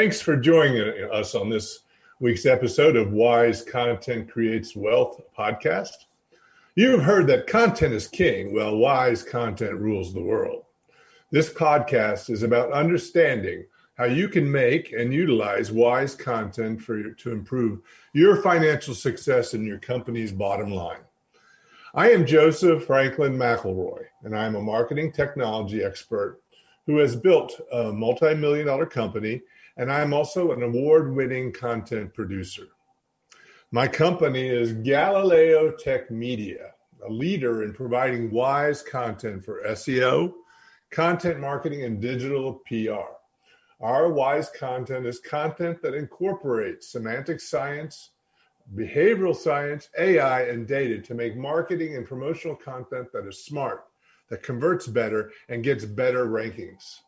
Thanks for joining us on this week's episode of Wise Content Creates Wealth podcast. You've heard that content is king, well, wise content rules the world. This podcast is about understanding how you can make and utilize wise content for your, to improve your financial success and your company's bottom line. I am Joseph Franklin McElroy, and I'm a marketing technology expert who has built a multi million dollar company, and I'm also an award winning content producer. My company is Galileo Tech Media, a leader in providing wise content for SEO, content marketing, and digital PR. Our wise content is content that incorporates semantic science, behavioral science, AI, and data to make marketing and promotional content that is smart, that converts better, and gets better rankings.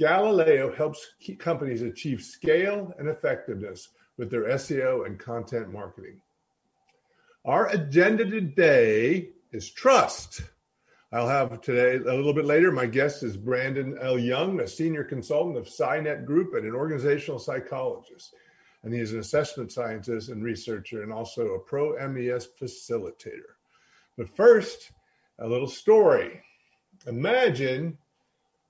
Galileo helps companies achieve scale and effectiveness with their SEO and content marketing. Our agenda today is trust. I'll have today, a little bit later, my guest is Brandon L. Young, a senior consultant of Psynet Group and an organizational psychologist. And he is an assessment scientist and researcher and also a pro MES facilitator. But first, a little story. Imagine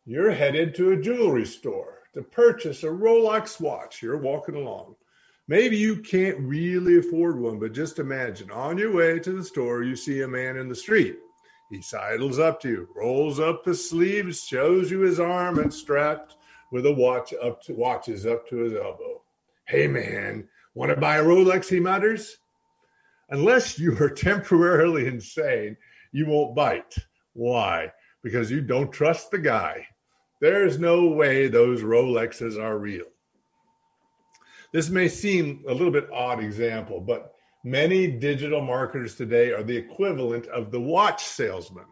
you're headed to a jewelry store to purchase a Rolex watch. You're walking along. Maybe you can't really afford one, but just imagine on your way to the store, you see a man in the street he sidles up to you, rolls up his sleeves, shows you his arm, and strapped with a watch up to watches up to his elbow. Hey man, want to buy a Rolex? He mutters. Unless you are temporarily insane, you won't bite. Why? Because you don't trust the guy. There's no way those Rolexes are real. This may seem a little bit odd example, but Many digital marketers today are the equivalent of the watch salesman.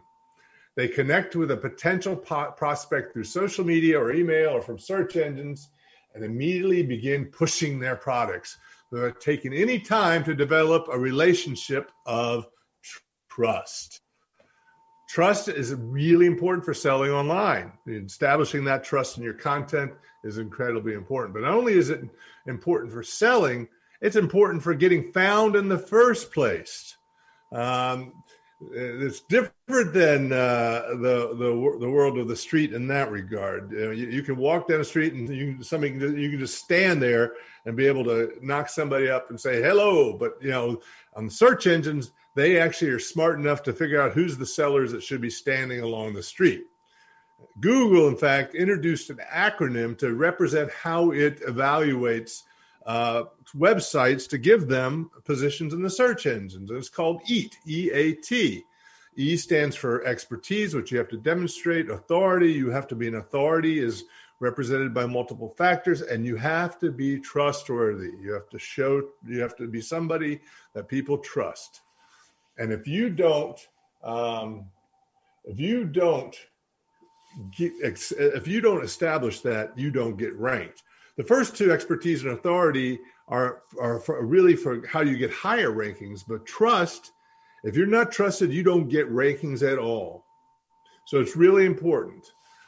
They connect with a potential prospect through social media or email or from search engines and immediately begin pushing their products without taking any time to develop a relationship of trust. Trust is really important for selling online. Establishing that trust in your content is incredibly important. But not only is it important for selling, it's important for getting found in the first place. Um, it's different than uh, the, the the world of the street in that regard. You, know, you, you, can walk down the street and you somebody can, you can just stand there and be able to knock somebody up and say hello. But you know, on search engines, they actually are smart enough to figure out who's the sellers that should be standing along the street. Google, in fact, introduced an acronym to represent how it evaluates uh, websites to give them positions in the search engines. It's called EAT, E A T. E stands for expertise, which you have to demonstrate. Authority, you have to be an authority, is represented by multiple factors, and you have to be trustworthy. You have to show, you have to be somebody that people trust. And if you don't, um, if you don't, get, if you don't establish that, you don't get ranked. The first two, expertise and authority, are, are for, really for how you get higher rankings. But trust, if you're not trusted, you don't get rankings at all. So it's really important.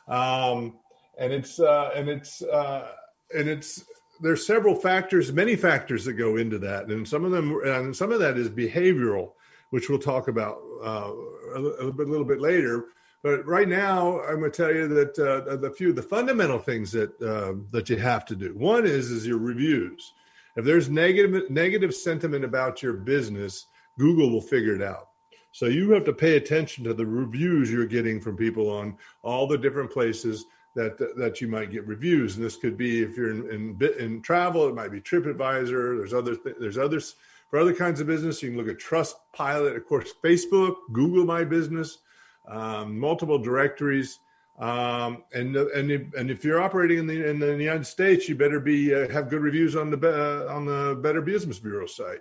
Um, and it's uh, and it's uh, and it's there's several factors, many factors that go into that, and some of them and some of that is behavioral, which we'll talk about uh, a, little bit, a little bit later. But right now, I'm going to tell you that uh, the few of the fundamental things that uh, that you have to do. One is is your reviews. If there's negative negative sentiment about your business, Google will figure it out. So you have to pay attention to the reviews you're getting from people on all the different places that that you might get reviews. And this could be if you're in in, in travel, it might be TripAdvisor. There's other there's others for other kinds of business. You can look at Trustpilot, of course, Facebook, Google My Business um, multiple directories. Um, and and if, and if you're operating in the in the United States, you better be uh, have good reviews on the uh, on the Better Business Bureau site.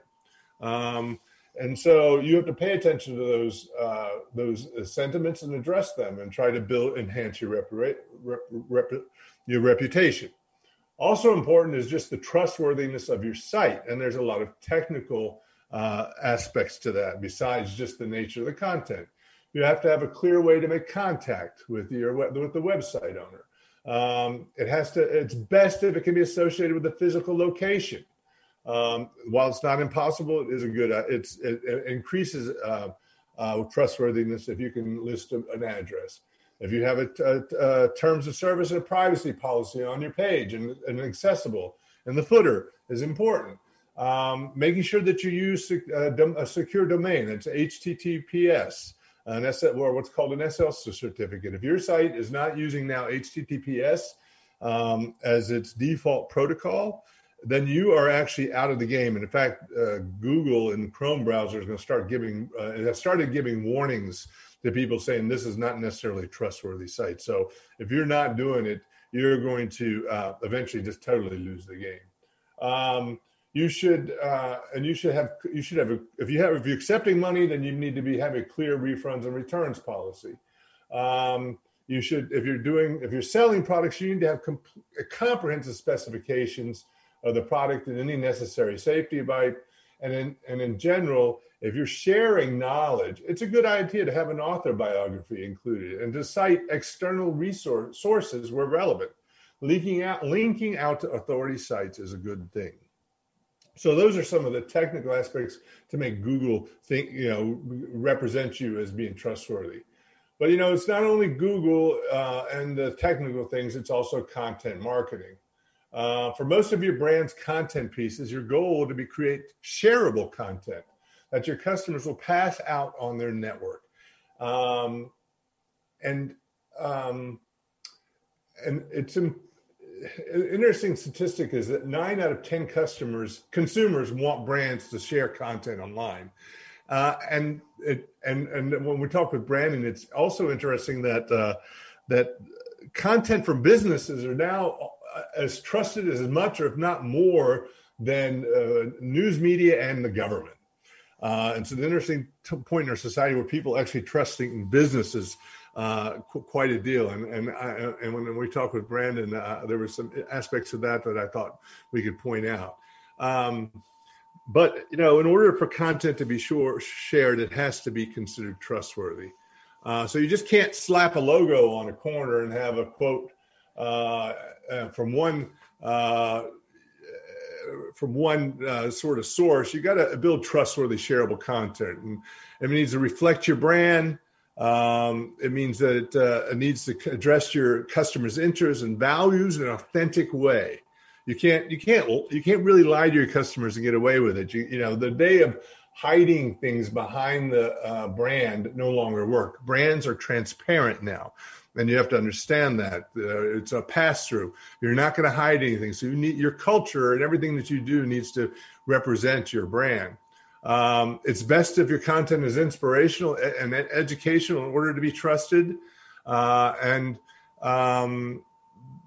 Um, and so you have to pay attention to those uh, those sentiments and address them, and try to build enhance your rep, rep, rep, your reputation. Also important is just the trustworthiness of your site, and there's a lot of technical uh, aspects to that besides just the nature of the content you have to have a clear way to make contact with your with the website owner. Um, it has to. It's best if it can be associated with a physical location. Um, while it's not impossible, it is a good. Uh, it's it, it increases uh, uh, trustworthiness if you can list an address. If you have a, a, a, terms of service and a privacy policy on your page and, and accessible, and the footer is important. Um, making sure that you use a, a secure domain. That's HTTPS, an S, or what's called an SSL certificate. If your site is not using now HTTPS um, as its default protocol, then you are actually out of the game. And in fact, uh, Google and Chrome browser is going to start giving, uh, has started giving warnings to people saying this is not necessarily a trustworthy site. So if you're not doing it, you're going to uh, eventually just totally lose the game. Um, you should, uh, and you should have, you should have, a, if you have, if you're accepting money, then you need to be having a clear refunds and returns policy. Um, you should, if you're doing, if you're selling products, you need to have comp- comprehensive specifications of the product and any necessary safety by and in and in general if you're sharing knowledge it's a good idea to have an author biography included and to cite external resource sources where relevant. Linking out linking out to authority sites is a good thing. So those are some of the technical aspects to make google think you know represent you as being trustworthy. But you know it's not only google uh, and the technical things it's also content marketing. Uh, for most of your brand's content pieces, your goal will to be create shareable content that your customers will pass out on their network. Um, and um, and it's an interesting statistic is that nine out of ten customers consumers want brands to share content online. Uh, and it, and and when we talk with branding, it's also interesting that uh, that content from businesses are now as trusted as much, or if not more, than uh, news media and the government. Uh, it's an interesting t- point in our society where people actually trusting businesses uh, qu- quite a deal. And and I, and when we talked with Brandon, uh, there were some aspects of that that I thought we could point out. Um, but you know, in order for content to be sure, shared, it has to be considered trustworthy. Uh, so you just can't slap a logo on a corner and have a quote uh, uh, from one uh, from one uh, sort of source, you got to build trustworthy, shareable content, and it needs to reflect your brand. Um, it means that it, uh, it, needs to address your customers' interests and values in an authentic way. You can't, you can't, you can't really lie to your customers and get away with it. You, you know, the day of hiding things behind the uh, brand no longer work. Brands are transparent now and you have to understand that uh, it's a pass through you're not going to hide anything so you need your culture and everything that you do needs to represent your brand. Um, it's best if your content is inspirational and educational in order to be trusted uh, and um,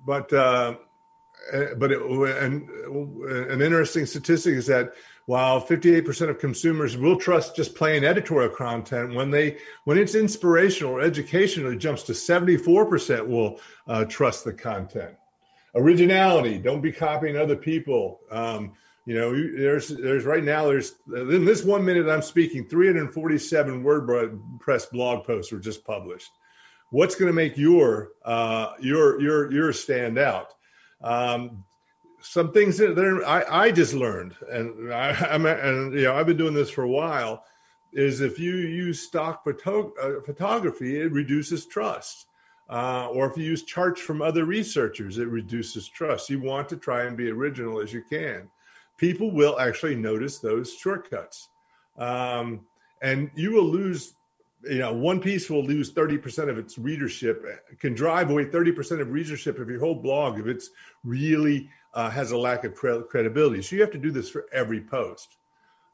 but uh, but it, and an interesting statistic is that while 58% of consumers will trust just plain editorial content when they when it's inspirational or educational it jumps to 74% will uh, trust the content. Originality don't be copying other people. Um, you know there's there's right now there's in this one minute i'm speaking 347 wordpress blog posts were just published. What's going to make your uh, your your your stand out? Um, some things that I, I just learned, and I, am and you know I've been doing this for a while. Is if you use stock photo, uh, photography, it reduces trust. Uh, or if you use charts from other researchers, it reduces trust. You want to try and be original as you can. People will actually notice those shortcuts, um, and you will lose. You know, one piece will lose 30% of its readership, can drive away 30% of readership of your whole blog if it's really uh, has a lack of cre- credibility. So you have to do this for every post.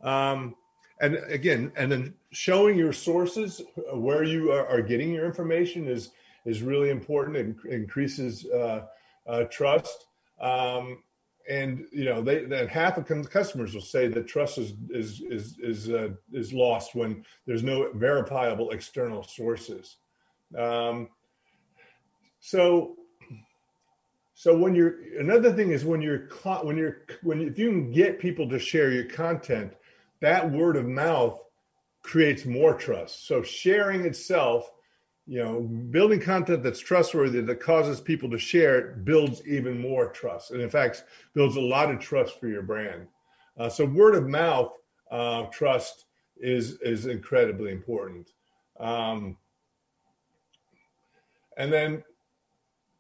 Um, and again, and then showing your sources uh, where you are, are getting your information is is really important and increases uh, uh, trust. Um, and you know, they that half of customers will say that trust is is is is uh, is lost when there's no verifiable external sources. Um, so so when you're another thing is when you're when you're when if you can get people to share your content, that word of mouth creates more trust. So sharing itself you know, building content that's trustworthy that causes people to share it builds even more trust, and in fact, builds a lot of trust for your brand. Uh, so word of mouth uh, trust is is incredibly important. Um, and then,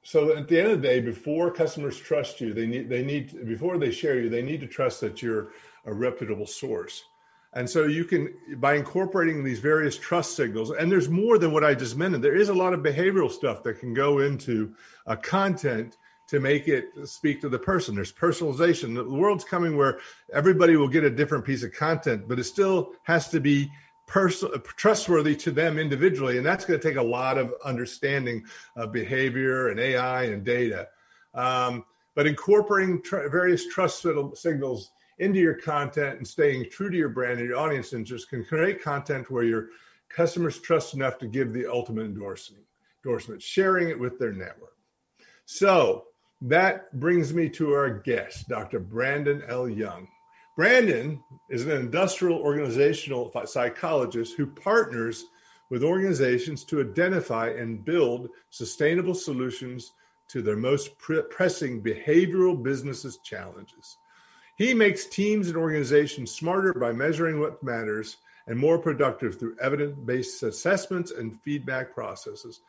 so at the end of the day, before customers trust you, they need they need before they share you, they need to trust that you're a reputable source. And so you can, by incorporating these various trust signals, and there's more than what I just mentioned. There is a lot of behavioral stuff that can go into a content to make it speak to the person. There's personalization. The world's coming where everybody will get a different piece of content, but it still has to be pers- trustworthy to them individually. And that's going to take a lot of understanding of behavior and AI and data. Um, but incorporating tr- various trust signals into your content and staying true to your brand and your audience interest can create content where your customers trust enough to give the ultimate endorsement, endorsement sharing it with their network. So, that brings me to our guest, Dr. Brandon L. Young. Brandon is an industrial organizational psychologist who partners with organizations to identify and build sustainable solutions to their most pressing behavioral businesses challenges. He makes teams and organizations smarter by measuring what matters and more productive through evidence based assessments and feedback processes.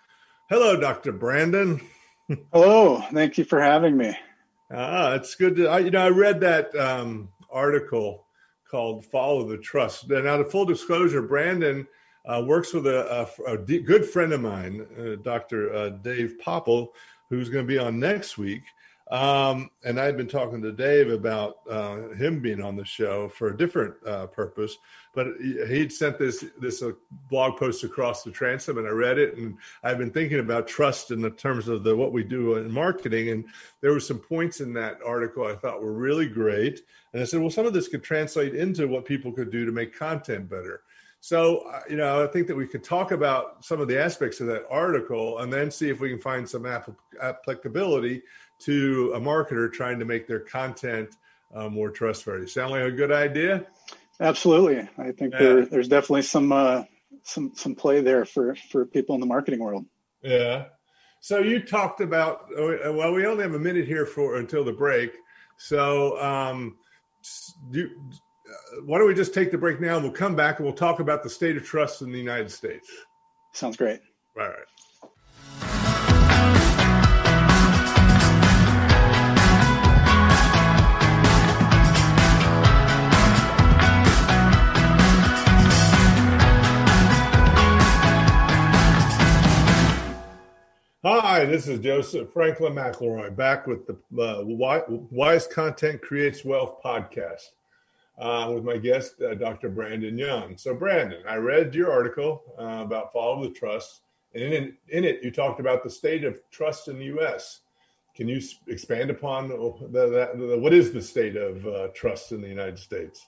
Hello, Dr. Brandon. Hello, thank you for having me. Ah, it's good to. I, you know, I read that um, article called "Follow the Trust." Now, the full disclosure, Brandon uh, works with a, a, a, good friend of mine, uh, Dr. Uh, Dave Popple, who's going to be on next week. Um, and I'd been talking to Dave about uh, him being on the show for a different uh, purpose, but he'd sent this this uh, blog post across the transom, and I read it, and I've been thinking about trust in the terms of the what we do in marketing, and there were some points in that article I thought were really great, and I said, well, some of this could translate into what people could do to make content better. So, uh, you know, I think that we could talk about some of the aspects of that article and then see if we can find some applicability to a marketer trying to make their content uh, more trustworthy. Sound like a good idea? Absolutely. I think yeah. there, there's definitely some uh, some some play there for for people in the marketing world. Yeah. So you talked about uh, well, we only have a minute here for until the break. So um, do, uh, why don't we just take the break now and we'll come back and we'll talk about the state of trust in the United States. Sounds great. All right. Hi, this is Joseph Franklin McElroy back with the uh, Wise Content Creates Wealth podcast uh, with my guest, uh, Dr. Brandon Young. So, Brandon, I read your article uh, about Follow the Trust, and in, in it, you talked about the state of trust in the U.S. Can you expand upon the, the, the what is the state of uh, trust in the United States?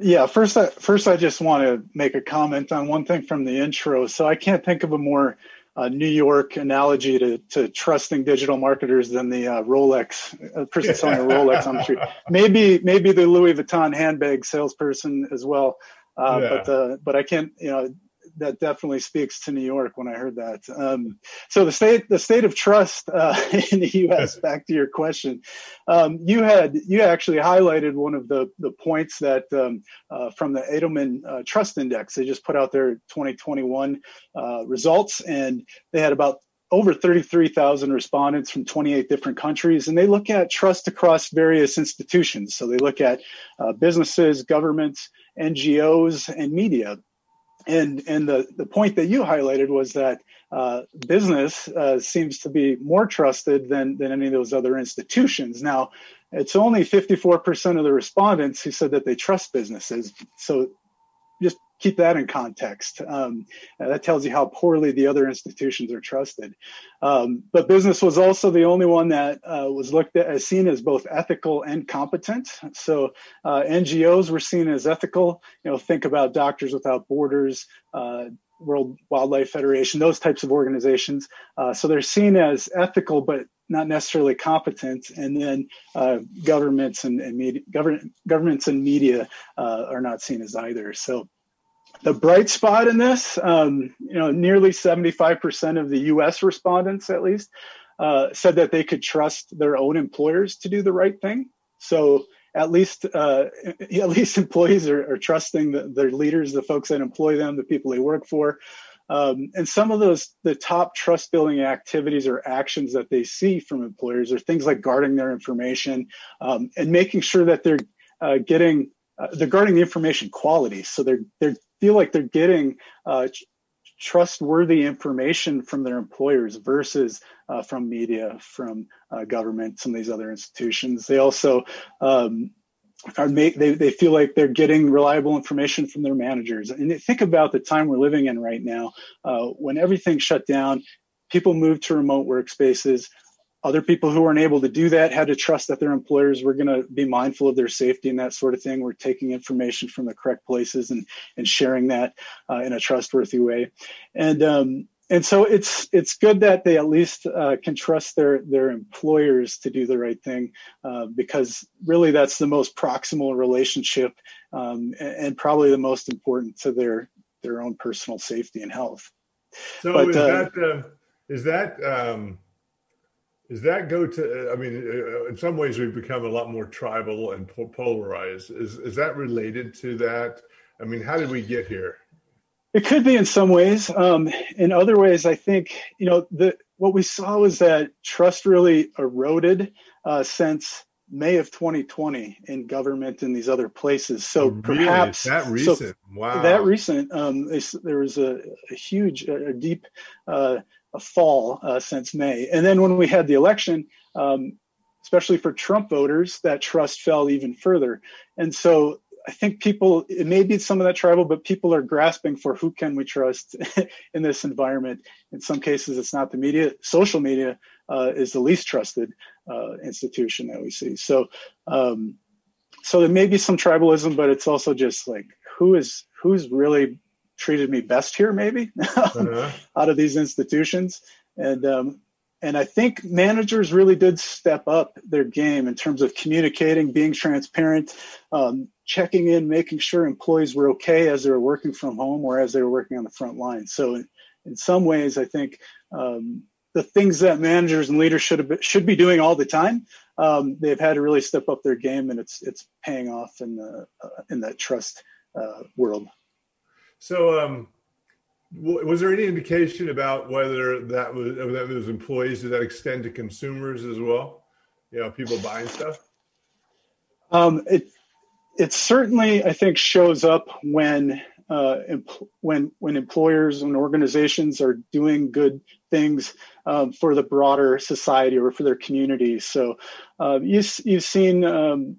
Yeah, first, I, first, I just want to make a comment on one thing from the intro. So, I can't think of a more uh, New York analogy to, to trusting digital marketers than the uh, Rolex uh, person selling a Rolex on the street. Maybe maybe the Louis Vuitton handbag salesperson as well. Uh, yeah. But uh, but I can't you know that definitely speaks to New York when I heard that. Um, so the state, the state of trust uh, in the U.S. Back to your question, um, you had you actually highlighted one of the the points that um, uh, from the Edelman uh, Trust Index. They just put out their 2021 uh, results, and they had about over 33,000 respondents from 28 different countries, and they look at trust across various institutions. So they look at uh, businesses, governments, NGOs, and media and and the the point that you highlighted was that uh, business uh, seems to be more trusted than than any of those other institutions. Now, it's only 54% of the respondents who said that they trust businesses. So, keep that in context. Um, that tells you how poorly the other institutions are trusted. Um, but business was also the only one that uh, was looked at as seen as both ethical and competent. So uh, NGOs were seen as ethical. You know, think about Doctors Without Borders. Uh, World Wildlife Federation, those types of organizations. Uh, so they're seen as ethical, but not necessarily competent. And then uh, governments and, and media, government, governments and media uh, are not seen as either. So the bright spot in this, um, you know, nearly 75% of the U.S. respondents, at least, uh, said that they could trust their own employers to do the right thing. So at least, uh, at least employees are, are trusting the, their leaders, the folks that employ them, the people they work for. Um, and some of those, the top trust building activities or actions that they see from employers are things like guarding their information um, and making sure that they're uh, getting, uh, they're guarding the information quality. So they're, they feel like they're getting uh, trustworthy information from their employers versus uh, from media, from uh, government, some of these other institutions. They also um, are make, they, they feel like they're getting reliable information from their managers. And think about the time we're living in right now, uh, when everything shut down, people moved to remote workspaces. Other people who weren't able to do that had to trust that their employers were going to be mindful of their safety and that sort of thing. We're taking information from the correct places and, and sharing that uh, in a trustworthy way. And um, and so it's it's good that they at least uh, can trust their their employers to do the right thing uh, because really that's the most proximal relationship um, and, and, probably the most important to their their own personal safety and health. So but, is uh, that uh, is that um, is that go to? I mean, uh, in some ways we've become a lot more tribal and polarized. Is is that related to that? I mean, how did we get here? It could be in some ways. Um, in other ways, I think you know the what we saw was that trust really eroded uh, since May of 2020 in government and these other places. So really? perhaps that recent, so wow, that recent. Um, there was a, a huge, a, deep uh, a fall uh, since May, and then when we had the election. Um, especially for Trump voters, that trust fell even further. And so I think people, it may be some of that tribal, but people are grasping for who can we trust in this environment. In some cases, it's not the media. Social media uh, is the least trusted uh, institution that we see. So, um, so there may be some tribalism, but it's also just like who is who's really treated me best here, maybe uh-huh. out of these institutions. And um, and I think managers really did step up their game in terms of communicating, being transparent, um, checking in, making sure employees were okay as they were working from home or as they were working on the front line. So, in, in some ways, I think um, the things that managers and leaders should have, should be doing all the time, um, they've had to really step up their game, and it's it's paying off in the uh, in that trust uh, world. So, um, was there any indication about whether that was that employees did that extend to consumers as well? You know, people buying stuff. Um, it it certainly, I think, shows up when uh, when when employers and organizations are doing good things um, for the broader society or for their communities. So uh, you, you've seen, um,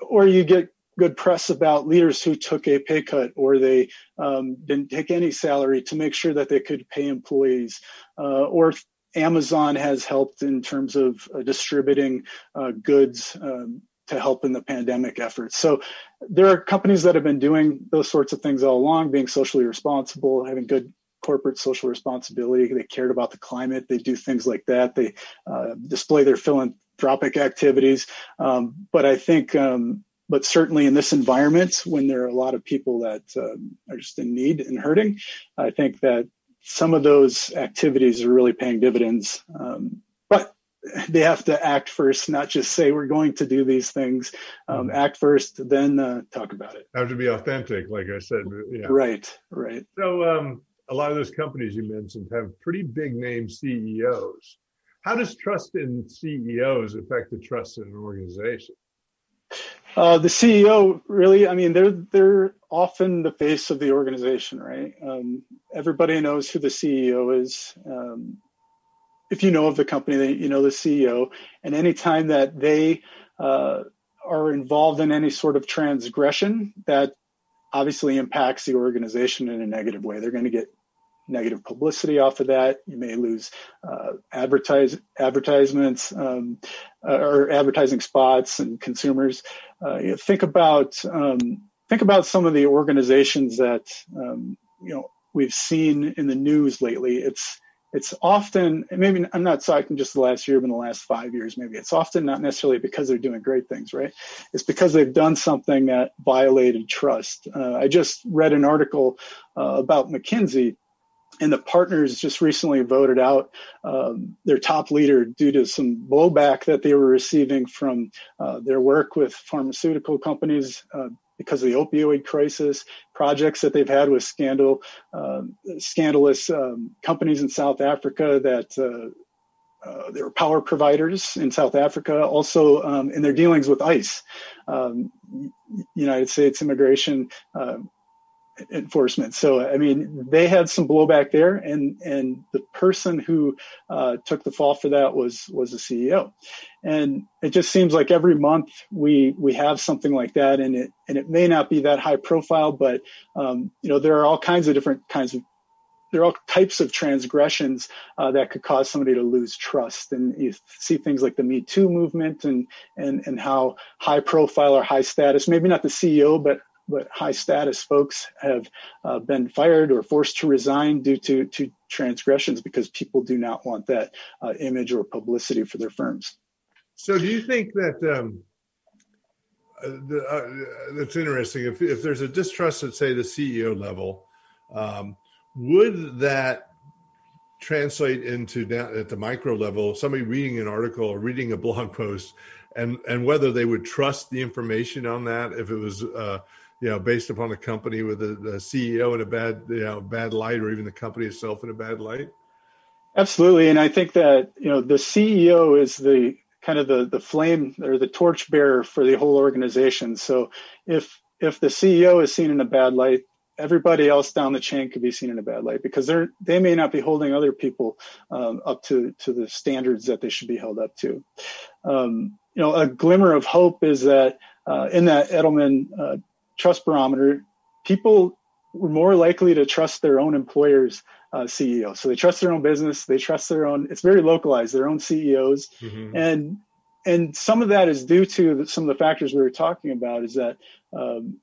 or you get good press about leaders who took a pay cut or they um, didn't take any salary to make sure that they could pay employees, uh, or Amazon has helped in terms of uh, distributing uh, goods um, to help in the pandemic efforts. So there are companies that have been doing those sorts of things all along, being socially responsible, having good corporate social responsibility. They cared about the climate. They do things like that. They uh, display their philanthropic activities. Um, but I think, um, but certainly in this environment, when there are a lot of people that um, are just in need and hurting, I think that some of those activities are really paying dividends. Um, but they have to act first, not just say we're going to do these things. Um, mm-hmm. Act first, then uh, talk about it. Have to be authentic, like I said. Yeah. Right, right. So um, a lot of those companies you mentioned have pretty big name CEOs. How does trust in CEOs affect the trust in an organization? Uh, the CEO really, I mean, they're they're often the face of the organization, right? Um, everybody knows who the CEO is. Um, if you know of the company, you know the CEO, and anytime that they uh, are involved in any sort of transgression, that obviously impacts the organization in a negative way. They're going to get negative publicity off of that. You may lose uh, advertise advertisements um, uh, or advertising spots and consumers. Uh, you think about um, think about some of the organizations that um, you know we've seen in the news lately. It's it's often maybe I'm not talking just the last year, but in the last five years, maybe it's often not necessarily because they're doing great things, right? It's because they've done something that violated trust. Uh, I just read an article uh, about McKinsey and the partners just recently voted out um, their top leader due to some blowback that they were receiving from uh, their work with pharmaceutical companies uh, because of the opioid crisis, projects that they've had with scandal, uh, scandalous um, companies in South Africa that uh, uh, they were power providers in South Africa, also um, in their dealings with ICE, um, United States Immigration uh, enforcement. So I mean, they had some blowback there, and and the person who uh, took the fall for that was was the CEO. And it just seems like every month we we have something like that, and it and it may not be that high profile, but um, you know there are all kinds of different kinds of there are all types of transgressions uh, that could cause somebody to lose trust. And you see things like the Me Too movement and and and how high profile or high status, maybe not the CEO, but but high status folks have uh, been fired or forced to resign due to, to transgressions because people do not want that uh, image or publicity for their firms. So, do you think that um, uh, the, uh, that's interesting? If, if there's a distrust at, say, the CEO level, um, would that translate into down at the micro level somebody reading an article or reading a blog post and and whether they would trust the information on that if it was uh, you know, based upon a company with a, the CEO in a bad, you know, bad light, or even the company itself in a bad light? Absolutely, and I think that you know the CEO is the kind of the the flame or the torch bearer for the whole organization. So if if the CEO is seen in a bad light, everybody else down the chain could be seen in a bad light because they're they may not be holding other people um, up to to the standards that they should be held up to. Um, you know, a glimmer of hope is that uh, in that Edelman uh, trust barometer, people were more likely to trust their own employer's uh, CEO. So they trust their own business. They trust their own. It's very localized. Their own CEOs, mm-hmm. and and some of that is due to some of the factors we were talking about. Is that um,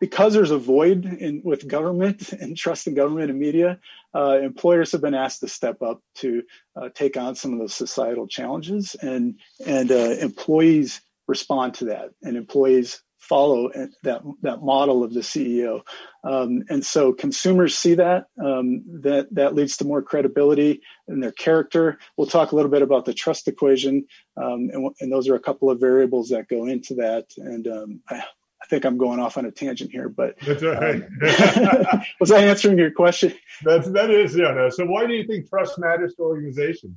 because there's a void in with government and trust in government and media, uh, employers have been asked to step up to uh, take on some of those societal challenges, and and uh, employees respond to that, and employees follow that that model of the CEO. Um, and so consumers see that um, that that leads to more credibility in their character. We'll talk a little bit about the trust equation, um, and, and, those are a couple of variables that go into that. And um, I, I, think I'm going off on a tangent here, but that's all right. Um, was I answering your question? That's that is yeah. No. So why do you think trust matters to organizations?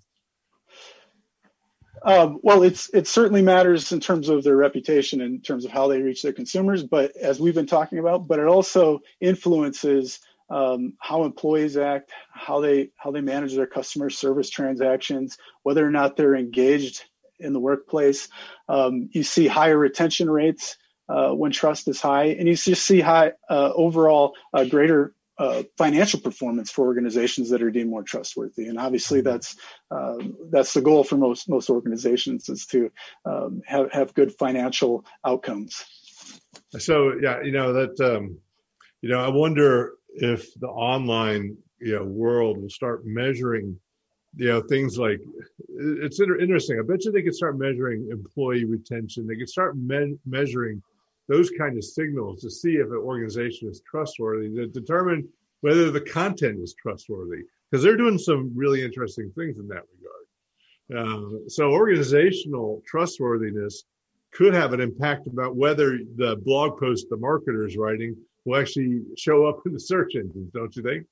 Um, well, it's it certainly matters in terms of their reputation, in terms of how they reach their consumers. But as we've been talking about, but it also influences um, how employees act, how they how they manage their customer service transactions, whether or not they're engaged in the workplace. Um, you see higher retention rates uh, when trust is high, and you just see high uh, overall uh, greater uh, financial performance for organizations that are deemed more trustworthy. And obviously, mm-hmm. that's uh, that's the goal for most most organizations is to um, have have good financial outcomes. So yeah, you know that um, you know I wonder if the online you know world will start measuring you know things like it's interesting. I bet you they could start measuring employee retention. They could start me- measuring those kind of signals to see if an organization is trustworthy to determine whether the content is trustworthy because they're doing some really interesting things in that regard uh, so organizational trustworthiness could have an impact about whether the blog post the marketer is writing will actually show up in the search engines don't you think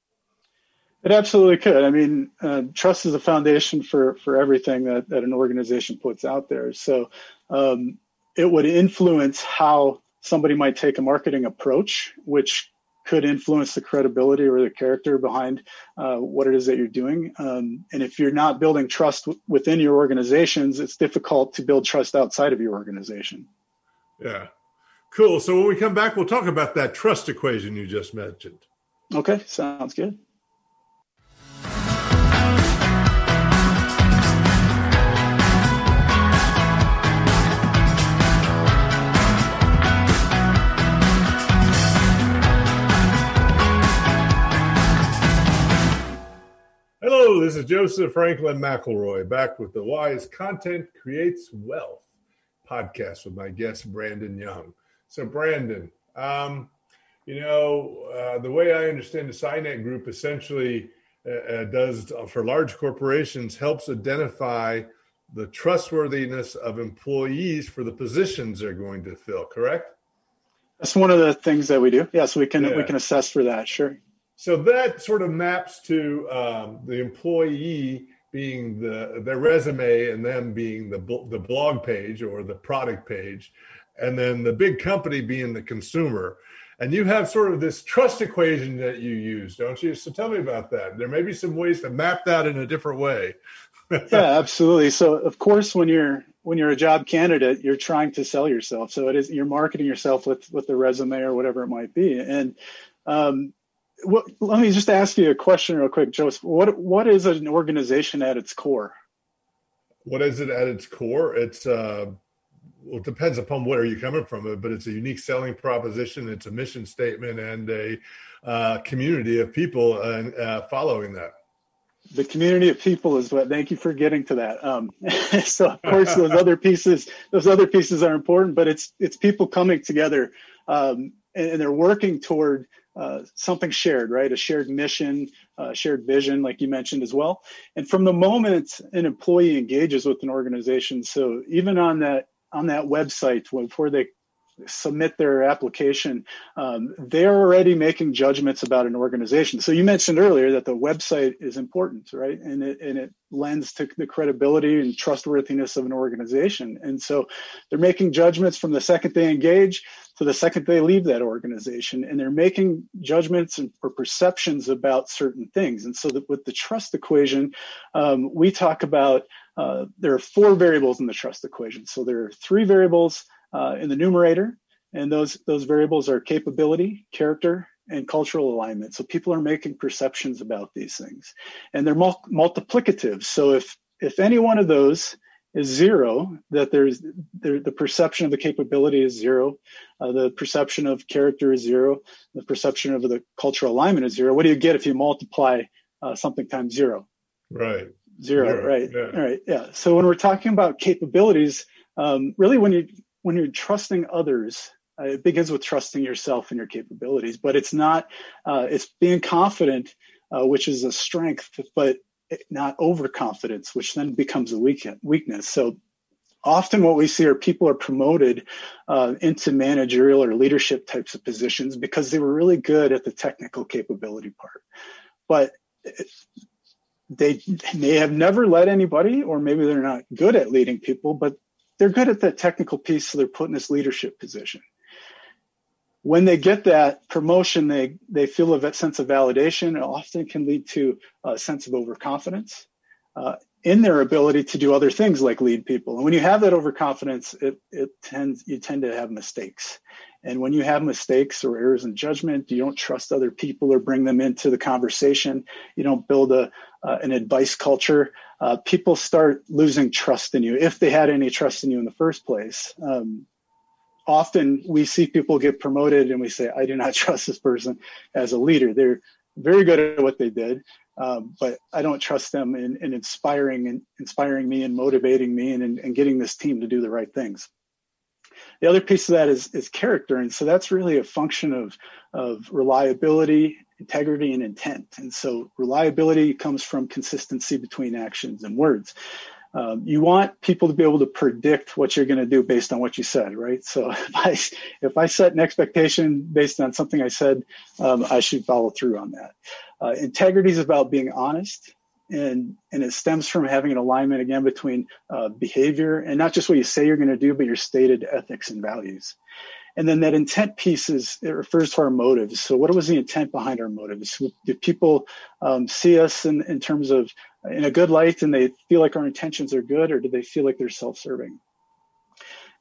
it absolutely could. I mean, uh, trust is the foundation for for everything that, that an organization puts out there. So um, it would influence how somebody might take a marketing approach, which could influence the credibility or the character behind uh, what it is that you're doing. Um, and if you're not building trust w- within your organizations, it's difficult to build trust outside of your organization. Yeah. Cool. So when we come back, we'll talk about that trust equation you just mentioned. Okay. Sounds good. Joseph Franklin McElroy back with the Wise Content Creates Wealth podcast with my guest, Brandon Young. So, Brandon, um, you know, uh, the way I understand the Psynet Group essentially uh, uh does for large corporations helps identify the trustworthiness of employees for the positions they're going to fill, correct? That's one of the things that we do. Yes, yeah, so we can yeah. we can assess for that. Sure. So that sort of maps to um, the employee being the their resume and them being the the blog page or the product page, and then the big company being the consumer. And you have sort of this trust equation that you use, don't you? So tell me about that. There may be some ways to map that in a different way. yeah, absolutely. So of course, when you're when you're a job candidate, you're trying to sell yourself. So it is you're marketing yourself with with the resume or whatever it might be. And um, what, let me just ask you a question real quick, Joseph. What what is an organization at its core? What is it at its core? It's uh, well, it depends upon where you're coming from, but it's a unique selling proposition. It's a mission statement and a uh, community of people and uh, following that. The community of people is what. Thank you for getting to that. Um, so, of course, those other pieces, those other pieces are important, but it's it's people coming together um, and, and they're working toward uh, something shared, right? A shared mission, uh, shared vision, like you mentioned as well. And from the moment an employee engages with an organization, so even on that on that website before they submit their application, um, they're already making judgments about an organization. So you mentioned earlier that the website is important, right? And it, and it lends to the credibility and trustworthiness of an organization. And so they're making judgments from the second they engage to the second they leave that organization. And they're making judgments and, or perceptions about certain things. And so that with the trust equation, um, we talk about uh, there are four variables in the trust equation. So there are three variables uh, in the numerator, and those those variables are capability, character, and cultural alignment. So people are making perceptions about these things, and they're mul- multiplicative. So if if any one of those is zero, that there's there, the perception of the capability is zero, uh, the perception of character is zero, the perception of the cultural alignment is zero. What do you get if you multiply uh, something times zero? Right. Zero. zero. Right. Yeah. Right. Yeah. So when we're talking about capabilities, um, really, when you when you're trusting others, uh, it begins with trusting yourself and your capabilities. But it's not. Uh, it's being confident, uh, which is a strength, but not overconfidence, which then becomes a weak, weakness. So often what we see are people are promoted uh, into managerial or leadership types of positions because they were really good at the technical capability part but they may have never led anybody or maybe they're not good at leading people but they're good at that technical piece, so they're put in this leadership position. When they get that promotion, they they feel a sense of validation. It often can lead to a sense of overconfidence uh, in their ability to do other things like lead people. And when you have that overconfidence, it it tends you tend to have mistakes. And when you have mistakes or errors in judgment, you don't trust other people or bring them into the conversation. You don't build a uh, an advice culture. Uh, people start losing trust in you if they had any trust in you in the first place. Um, often we see people get promoted and we say, "I do not trust this person as a leader." They're very good at what they did, um, but I don't trust them in, in inspiring and inspiring me and motivating me and, and getting this team to do the right things. The other piece of that is, is character. And so that's really a function of, of reliability, integrity, and intent. And so reliability comes from consistency between actions and words. Um, you want people to be able to predict what you're going to do based on what you said, right? So if I if I set an expectation based on something I said, um, I should follow through on that. Uh, integrity is about being honest and and it stems from having an alignment again between uh, behavior and not just what you say you're going to do but your stated ethics and values and then that intent piece is it refers to our motives. So what was the intent behind our motives? Do people um, see us in, in terms of in a good light and they feel like our intentions are good or do they feel like they're self-serving?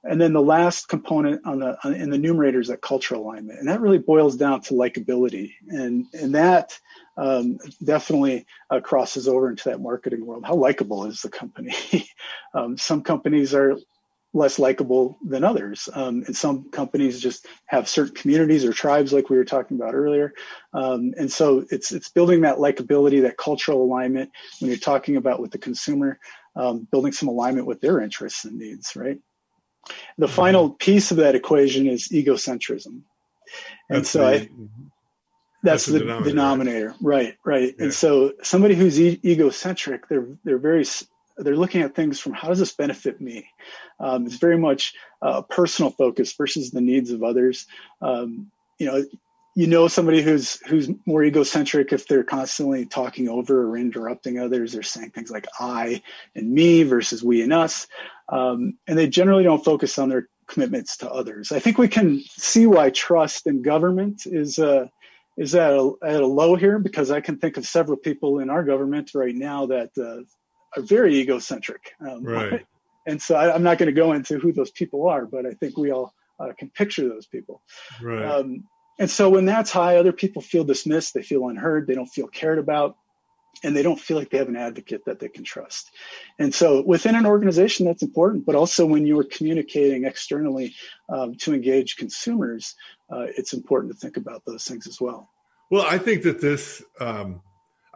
And then the last component on the on, in the numerator is that cultural alignment, and that really boils down to likability, and and that um, definitely uh, crosses over into that marketing world. How likable is the company? um, some companies are less likable than others. Um, and some companies just have certain communities or tribes, like we were talking about earlier. Um, and so it's it's building that likability, that cultural alignment when you're talking about with the consumer, um, building some alignment with their interests and needs, right? The mm-hmm. final piece of that equation is egocentrism. And that's so the, I, that's, that's the, the, denominator, denominator. right? Right. Yeah. And so somebody who's e- egocentric, they're they're very they're looking at things from how does this benefit me? Um, it's very much uh, personal focus versus the needs of others. Um, you know, you know somebody who's who's more egocentric if they're constantly talking over or interrupting others. They're saying things like "I" and "me" versus "we" and "us," um, and they generally don't focus on their commitments to others. I think we can see why trust in government is uh, is at a, at a low here because I can think of several people in our government right now that uh, are very egocentric. Um, right. And so I, am not going to go into who those people are, but I think we all uh, can picture those people. Right. Um, and so when that's high, other people feel dismissed, they feel unheard, they don't feel cared about, and they don't feel like they have an advocate that they can trust. And so within an organization, that's important, but also when you're communicating externally um, to engage consumers, uh, it's important to think about those things as well. Well, I think that this um,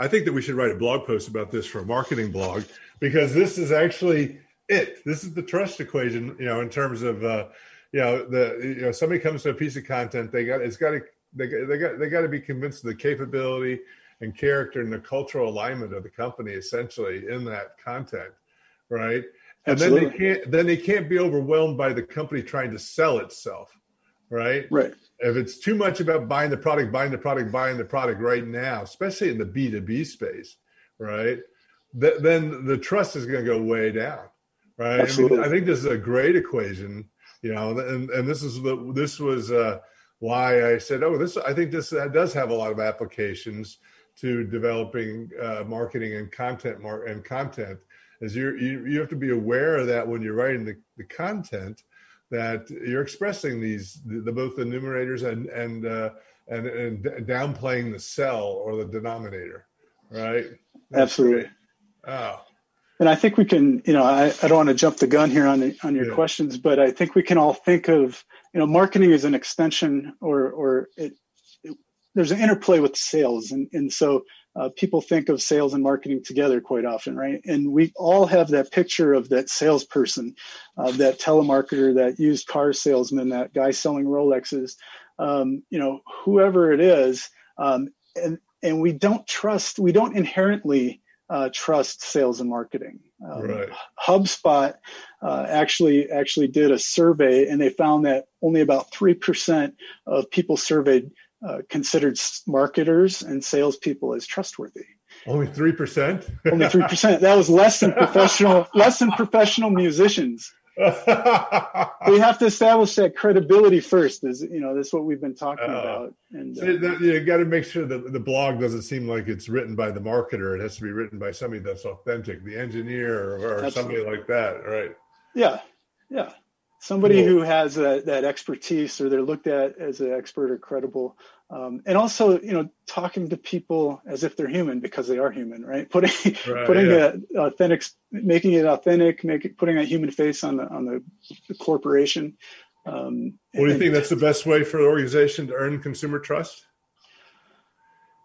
I think that we should write a blog post about this for a marketing blog because this is actually it. This is the trust equation, you know, in terms of, uh, you know, the you know somebody comes to a piece of content, they got it's got to they they got they got to be convinced of the capability and character and the cultural alignment of the company essentially in that content, right? And Absolutely. then they can't then they can't be overwhelmed by the company trying to sell itself, right? Right if it's too much about buying the product, buying the product, buying the product right now, especially in the B2B space, right? Th- then the trust is going to go way down, right? Absolutely. I, mean, I think this is a great equation, you know, and, and this is the, this was uh, why I said, oh, this, I think this does have a lot of applications to developing uh, marketing and content mar- and content is you you have to be aware of that when you're writing the, the content that you're expressing these the, the both the numerators and and uh, and and downplaying the cell or the denominator, right? That's Absolutely. Great. Oh. And I think we can, you know, I, I don't want to jump the gun here on the, on your yeah. questions, but I think we can all think of, you know, marketing is an extension or or it, it, there's an interplay with sales, and and so uh, people think of sales and marketing together quite often, right? And we all have that picture of that salesperson, uh, that telemarketer, that used car salesman, that guy selling Rolexes, um, you know, whoever it is. Um, and, and we don't trust, we don't inherently uh, trust sales and marketing. Um, right. HubSpot uh, actually actually did a survey, and they found that only about three percent of people surveyed uh, considered marketers and salespeople as trustworthy. Only three percent. Only three percent. That was less than professional, less than professional musicians. we have to establish that credibility first. Is you know that's what we've been talking uh, about. And so uh, you got to make sure that the blog doesn't seem like it's written by the marketer. It has to be written by somebody that's authentic, the engineer or, or somebody like that, right? Yeah, yeah somebody who has that, that expertise or they're looked at as an expert or credible um, and also you know talking to people as if they're human because they are human right? Putting right, putting yeah. it authentic making it authentic making putting a human face on the on the, the corporation um, what do you think that's the best way for an organization to earn consumer trust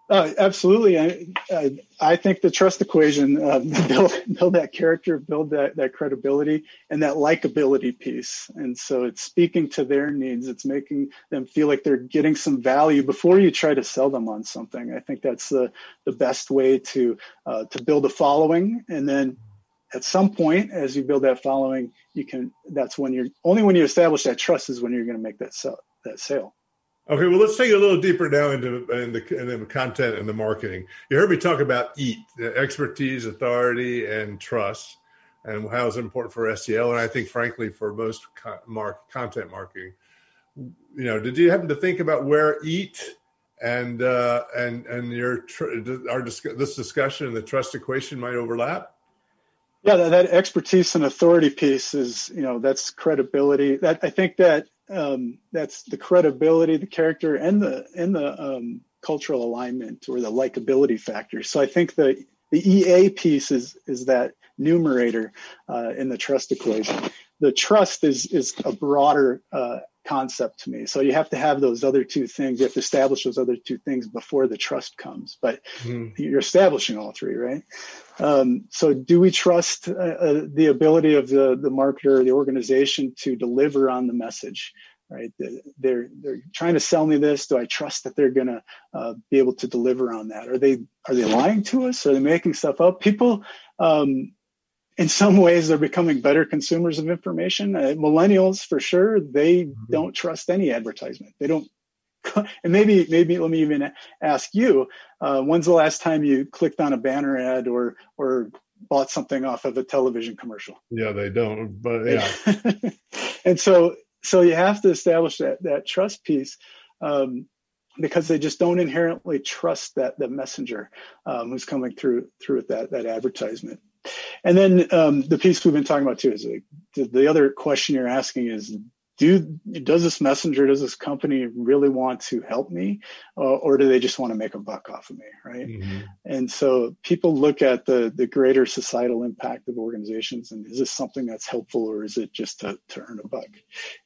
uh, absolutely. I, I, I think the trust equation uh, build build that character, build that that credibility, and that likability piece. And so it's speaking to their needs. It's making them feel like they're getting some value before you try to sell them on something. I think that's the the best way to uh, to build a following, and then at some point, as you build that following, you can. That's when you're only when you establish that trust is when you're going to make that sell that sale. Okay, well, let's take a little deeper now into in the, in the content and the marketing. You heard me talk about EAT, expertise, authority, and trust, and how it's important for SEO, and I think, frankly, for most mark, content marketing. You know, did you happen to think about where EAT and uh, and and your our this discussion and the trust equation might overlap? Yeah, that, that expertise and authority piece is, you know, that's credibility. That I think that um, that's the credibility, the character, and the and the um, cultural alignment or the likability factor. So I think the the EA piece is is that numerator uh, in the trust equation. The trust is is a broader uh, concept to me. So you have to have those other two things. You have to establish those other two things before the trust comes. But mm. you're establishing all three, right? Um, so do we trust uh, uh, the ability of the the marketer or the organization to deliver on the message? Right? They're they're trying to sell me this. Do I trust that they're going to uh, be able to deliver on that? Are they are they lying to us? Are they making stuff up? People um, in some ways they're becoming better consumers of information. Uh, millennials for sure they mm-hmm. don't trust any advertisement. They don't and maybe maybe let me even ask you uh, when's the last time you clicked on a banner ad or or bought something off of a television commercial? Yeah they don't but yeah. And so so you have to establish that that trust piece um, because they just don't inherently trust that the messenger um, who's coming through through that that advertisement and then um, the piece we've been talking about too is like, the other question you're asking is do does this messenger does this company really want to help me uh, or do they just want to make a buck off of me right? Mm-hmm. and so people look at the the greater societal impact of organizations and is this something that's helpful or is it just to, to earn a buck?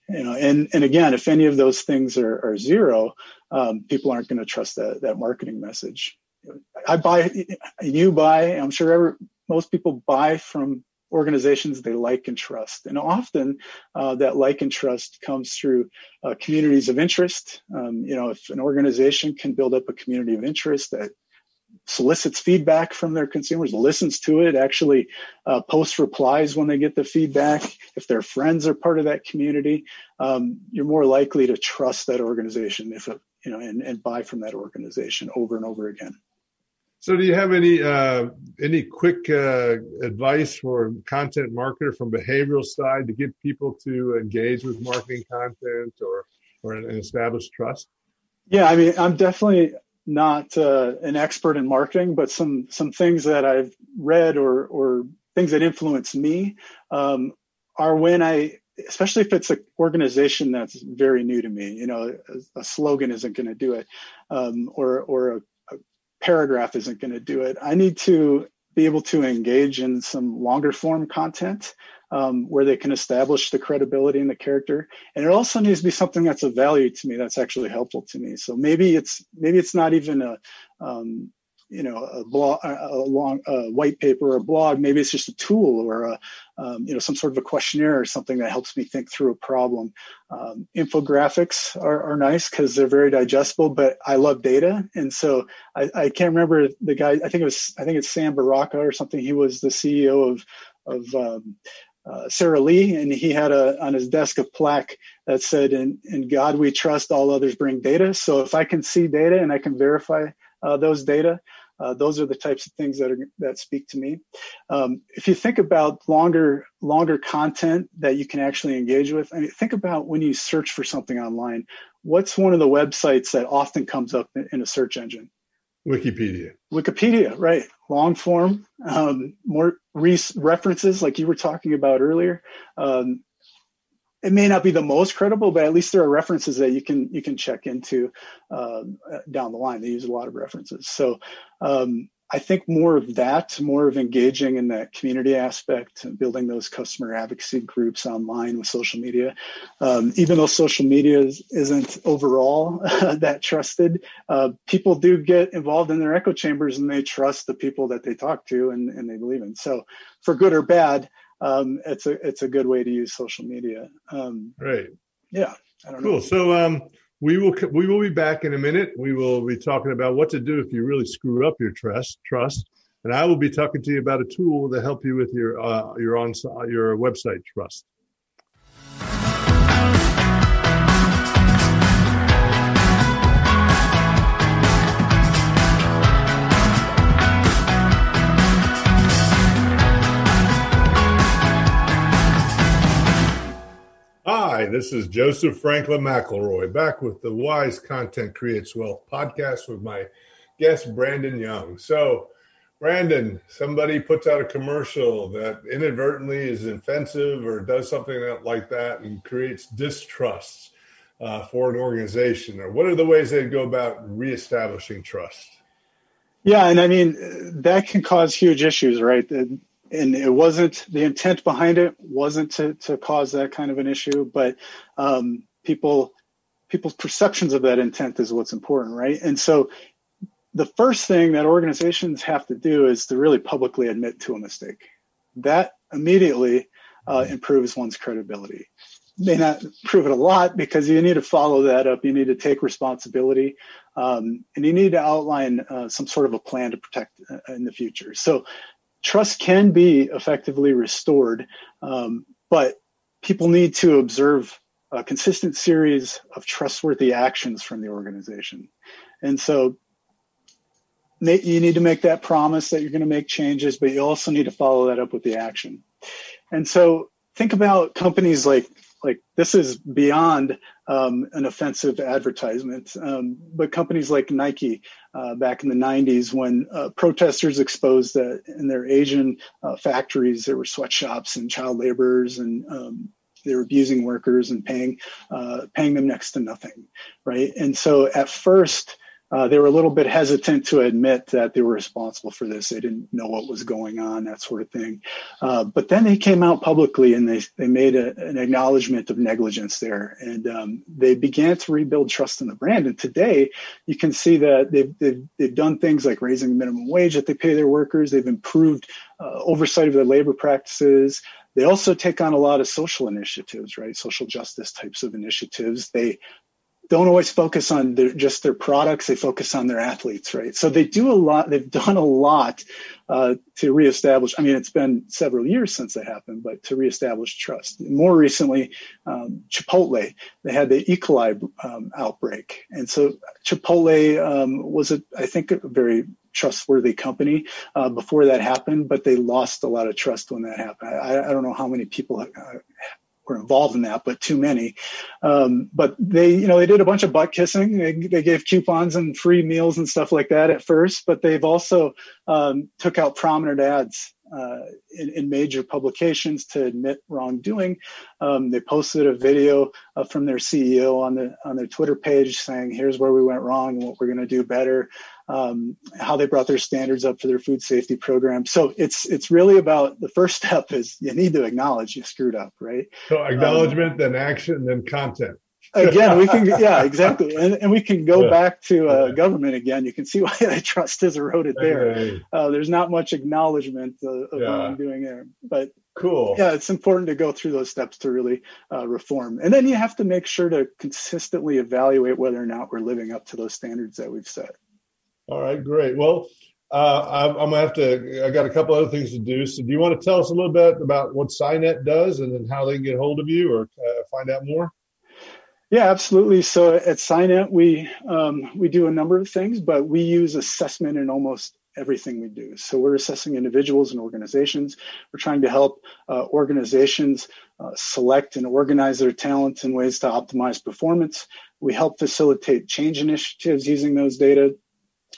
You know and and again if any of those things are, are zero um, people aren't going to trust that that marketing message. I buy, you buy, I'm sure every, most people buy from organizations they like and trust. And often uh, that like and trust comes through uh, communities of interest. Um, you know, if an organization can build up a community of interest that solicits feedback from their consumers, listens to it, actually uh, posts replies when they get the feedback, if their friends are part of that community, um, you're more likely to trust that organization if, you know, and, and buy from that organization over and over again. So, do you have any uh, any quick uh, advice for content marketer from behavioral side to get people to engage with marketing content or or an established trust? Yeah, I mean, I'm definitely not uh, an expert in marketing, but some some things that I've read or or things that influence me um, are when I especially if it's an organization that's very new to me you know a, a slogan isn't going to do it um, or or a paragraph isn't going to do it. I need to be able to engage in some longer form content um, where they can establish the credibility and the character. And it also needs to be something that's of value to me, that's actually helpful to me. So maybe it's maybe it's not even a um, you know a blog a long a white paper or a blog maybe it's just a tool or a um, you know some sort of a questionnaire or something that helps me think through a problem um, infographics are, are nice because they're very digestible but i love data and so I, I, can't remember the guy i think it was i think it's sam baraka or something he was the ceo of of um, uh, Sara Lee, and he had a on his desk a plaque that said, "In in God we trust. All others bring data." So if I can see data and I can verify uh, those data, uh, those are the types of things that are that speak to me. Um, if you think about longer longer content that you can actually engage with, I mean, think about when you search for something online. What's one of the websites that often comes up in, a search engine? Wikipedia. Wikipedia, right? Long form, um, more re- references, like you were talking about earlier. Um, it may not be the most credible, but at least there are references that you can you can check into um, down the line. They use a lot of references, so um, I think more of that, more of engaging in that community aspect and building those customer advocacy groups online with social media. Um, even though social media is, isn't overall that trusted, uh, people do get involved in their echo chambers and they trust the people that they talk to and, and they believe in. So, for good or bad, um, it's a it's a good way to use social media. Um, right. Yeah. cool. Know. So um, we will we will be back in a minute. We will be talking about what to do if you really screw up your trust trust, and I will be talking to you about a tool to help you with your uh, your on your website trust. This is Joseph Franklin McElroy back with the Wise Content Creates Wealth podcast with my guest, Brandon Young. So, Brandon, somebody puts out a commercial that inadvertently is offensive or does something like that and creates distrust uh, for an organization. Or what are the ways they go about reestablishing trust? Yeah, and I mean, that can cause huge issues, right? And it wasn't the intent behind it wasn't to to cause that kind of an issue, but um, people people's perceptions of that intent is what's important, right? And so the first thing that organizations have to do is to really publicly admit to a mistake. That immediately uh, improves one's credibility. May not prove it a lot because you need to follow that up. You need to take responsibility, um, and you need to outline uh, some sort of a plan to protect uh, in the future. So, trust can be effectively restored, um, but people need to observe a consistent series of trustworthy actions from the organization. And so you need to make that promise that you're going to make changes, but you also need to follow that up with the action. And so think about companies like like this is beyond um, an offensive advertisement, um, but companies like Nike uh, back in the 90s when uh, protesters exposed that in their Asian uh, factories there were sweatshops and child laborers and um, they were abusing workers and paying uh, paying them next to nothing, right? And so at first uh, they were a little bit hesitant to admit that they were responsible for this. They didn't know what was going on, that sort of thing. Uh, but then they came out publicly and they, they made a, an acknowledgement of negligence there. And um, they began to rebuild trust in the brand. And today you can see that they've, they've, they've done things like raising the minimum wage that they pay their workers. They've improved uh, oversight of their labor practices. They also take on a lot of social initiatives, right? Social justice types of initiatives. They don't always focus on their, just their products. They focus on their athletes, right? So they do a lot. They've done a lot uh, to reestablish. I mean, it's been several years since that happened, but to reestablish trust. More recently, um, Chipotle, they had the E. coli um, outbreak, and so Chipotle um, was, a, I think, a very trustworthy company uh, before that happened, but they lost a lot of trust when that happened. I, I don't know how many people uh, were involved in that, but too many. Um, but they, you know, they did a bunch of butt kissing. They, they gave coupons and free meals and stuff like that at first, but they've also um, took out prominent ads uh, in, in, major publications to admit wrongdoing. Um, they posted a video uh, from their CEO on the on their Twitter page saying, "Here's where we went wrong and what we're going to do better." Um, how they brought their standards up for their food safety program. So it's it's really about the first step is you need to acknowledge you screwed up, right? So acknowledgement, um, then action, then content again we can yeah exactly and, and we can go yeah. back to uh, yeah. government again you can see why the trust is eroded there uh, there's not much acknowledgement uh, of yeah. what i'm doing there but cool yeah it's important to go through those steps to really uh, reform and then you have to make sure to consistently evaluate whether or not we're living up to those standards that we've set all right great well uh, I'm, gonna have to. I got a couple other things to do. So, do you want to tell us a little bit about what Psynet does, and then how they can get hold of you or uh, find out more? Yeah, absolutely. So at Psynet, we um, we do a number of things, but we use assessment in almost everything we do. So we're assessing individuals and organizations. We're trying to help uh, organizations uh, select and organize their talents in ways to optimize performance. We help facilitate change initiatives using those data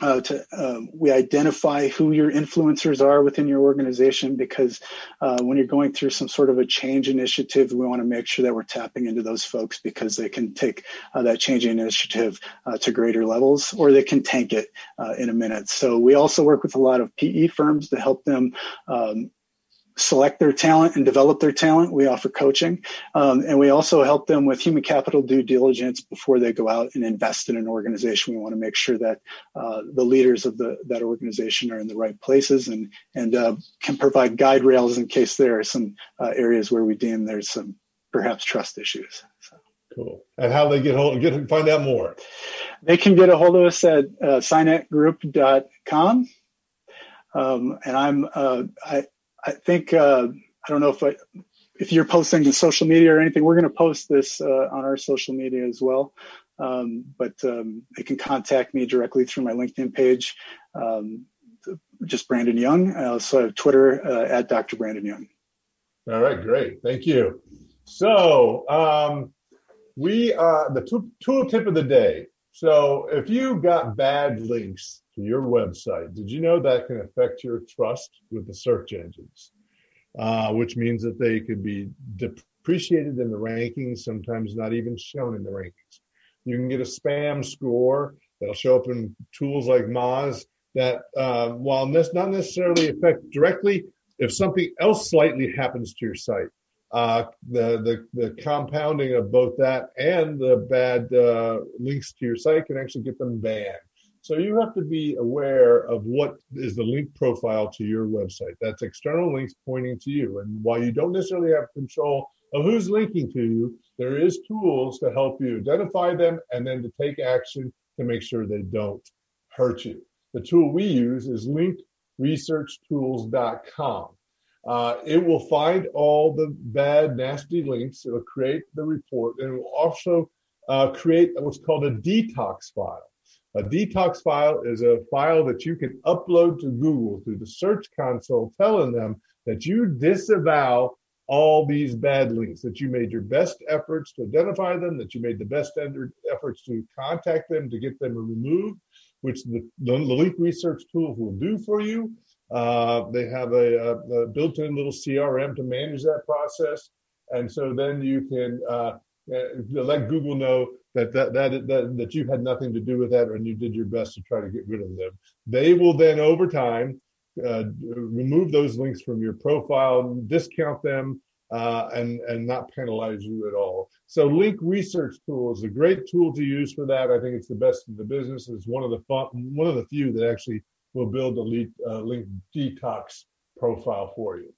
uh, to um, we identify who your influencers are within your organization because uh, when you're going through some sort of a change initiative, we want to make sure that we're tapping into those folks because they can take uh, that change initiative uh, to greater levels or they can tank it uh, in a minute. So we also work with a lot of PE firms to help them um, select their talent and develop their talent. We offer coaching, um, and we also help them with human capital due diligence before they go out and invest in an organization. We want to make sure that uh, the leaders of the that organization are in the right places and and uh, can provide guide rails in case there are some uh, areas where we deem there's some perhaps trust issues. So. Cool. And how they get hold get find out more? They can get a hold of us at uh, psynetgroup.com. Um, and I'm uh, I, I think uh, I don't know if I, if you're posting to social media or anything. We're going to post this uh, on our social media as well. Um, but um, they can contact me directly through my LinkedIn page, um, just Brandon Young. I also have Twitter uh, at Dr. Brandon Young. All right, great, thank you. So um, we uh, the tool tip of the day. So if you got bad links to your website. Did you know that can affect your trust with the search engines? Uh, which means that they could be depreciated in the rankings, sometimes not even shown in the rankings. You can get a spam score that'll show up in tools like Moz that, uh, while not necessarily affect directly if something else slightly happens to your site, uh, the, the the compounding of both that and the bad uh, links to your site can actually get them banned. So you have to be aware of what is the link profile to your website. That's external links pointing to you. And while you don't necessarily have control of who's linking to you, there is tools to help you identify them and then to take action to make sure they don't hurt you. The tool we use is linkresearchtools.com. Uh, it will find all the bad, nasty links. It will create the report and it will also uh, create what's called a detox file. A detox file is a file that you can upload to Google through the Search Console, telling them that you disavow all these bad links, that you made your best efforts to identify them, that you made the best efforts to contact them to get them removed, which the, the link research tools will do for you. Uh, they have a, a, a, built-in little CRM to manage that process, and so then you can uh let Google know that that, that that that you had nothing to do with that and you did your best to try to get rid of them. They will then over time uh, remove those links from your profile, discount them, uh, and and not penalize you at all. So Link Research Tool is a great tool to use for that. I think it's the best in the business. It's one of the fun, one of the few that actually will build a uh, link detox profile for you.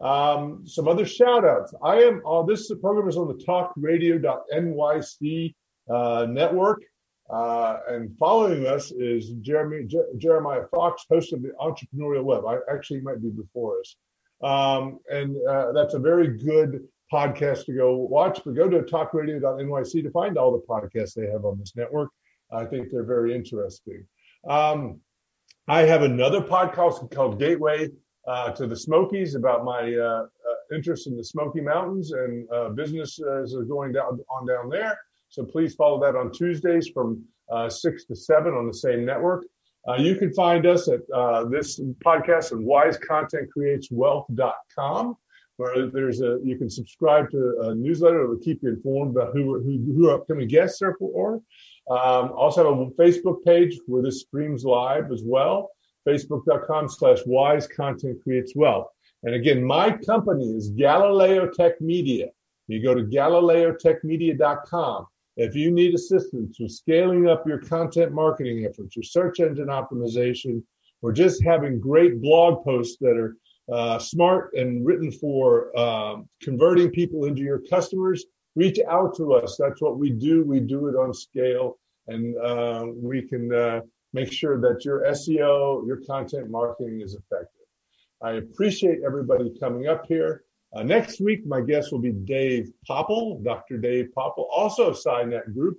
Um, some other shout outs. I am, uh, this program is on the talkradio.nyc uh, network. Uh, and following us is Jeremy, J- Jeremiah Fox, host of the Entrepreneurial Web. I actually might be before us. Um, and uh, that's a very good podcast to go watch. But go to talkradio.nyc to find all the podcasts they have on this network. I think they're very interesting. Um, I have another podcast called Gateway uh, to the Smokies about my uh, uh, interest in the Smoky Mountains and uh, businesses are going down on down there. So please follow that on Tuesdays from uh, six to seven on the same network. Uh, you can find us at this podcast at wisecontentcreateswealth.com, where there's a you can subscribe to a newsletter that will keep you informed about who who, who upcoming guests are for. Um, also have a Facebook page where this streams live as well facebook.com slash wise content creates wealth. And again, my company is Galileo Tech Media. You go to galileotechmedia.com. If you need assistance with scaling up your content marketing efforts, your search engine optimization, or just having great blog posts that are uh, smart and written for uh, converting people into your customers, reach out to us. That's what we do. We do it on scale, and uh, we can uh, make sure that your SEO, your content marketing is effective. I appreciate everybody coming up here. Uh, next week, my guest will be Dave Popple, Dr. Dave Popple, also of Psynet Group,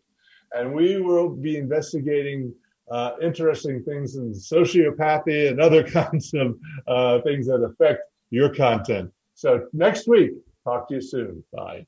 and we will be investigating uh, interesting things in sociopathy and other kinds of uh, things that affect your content. So next week, talk to you soon. Bye.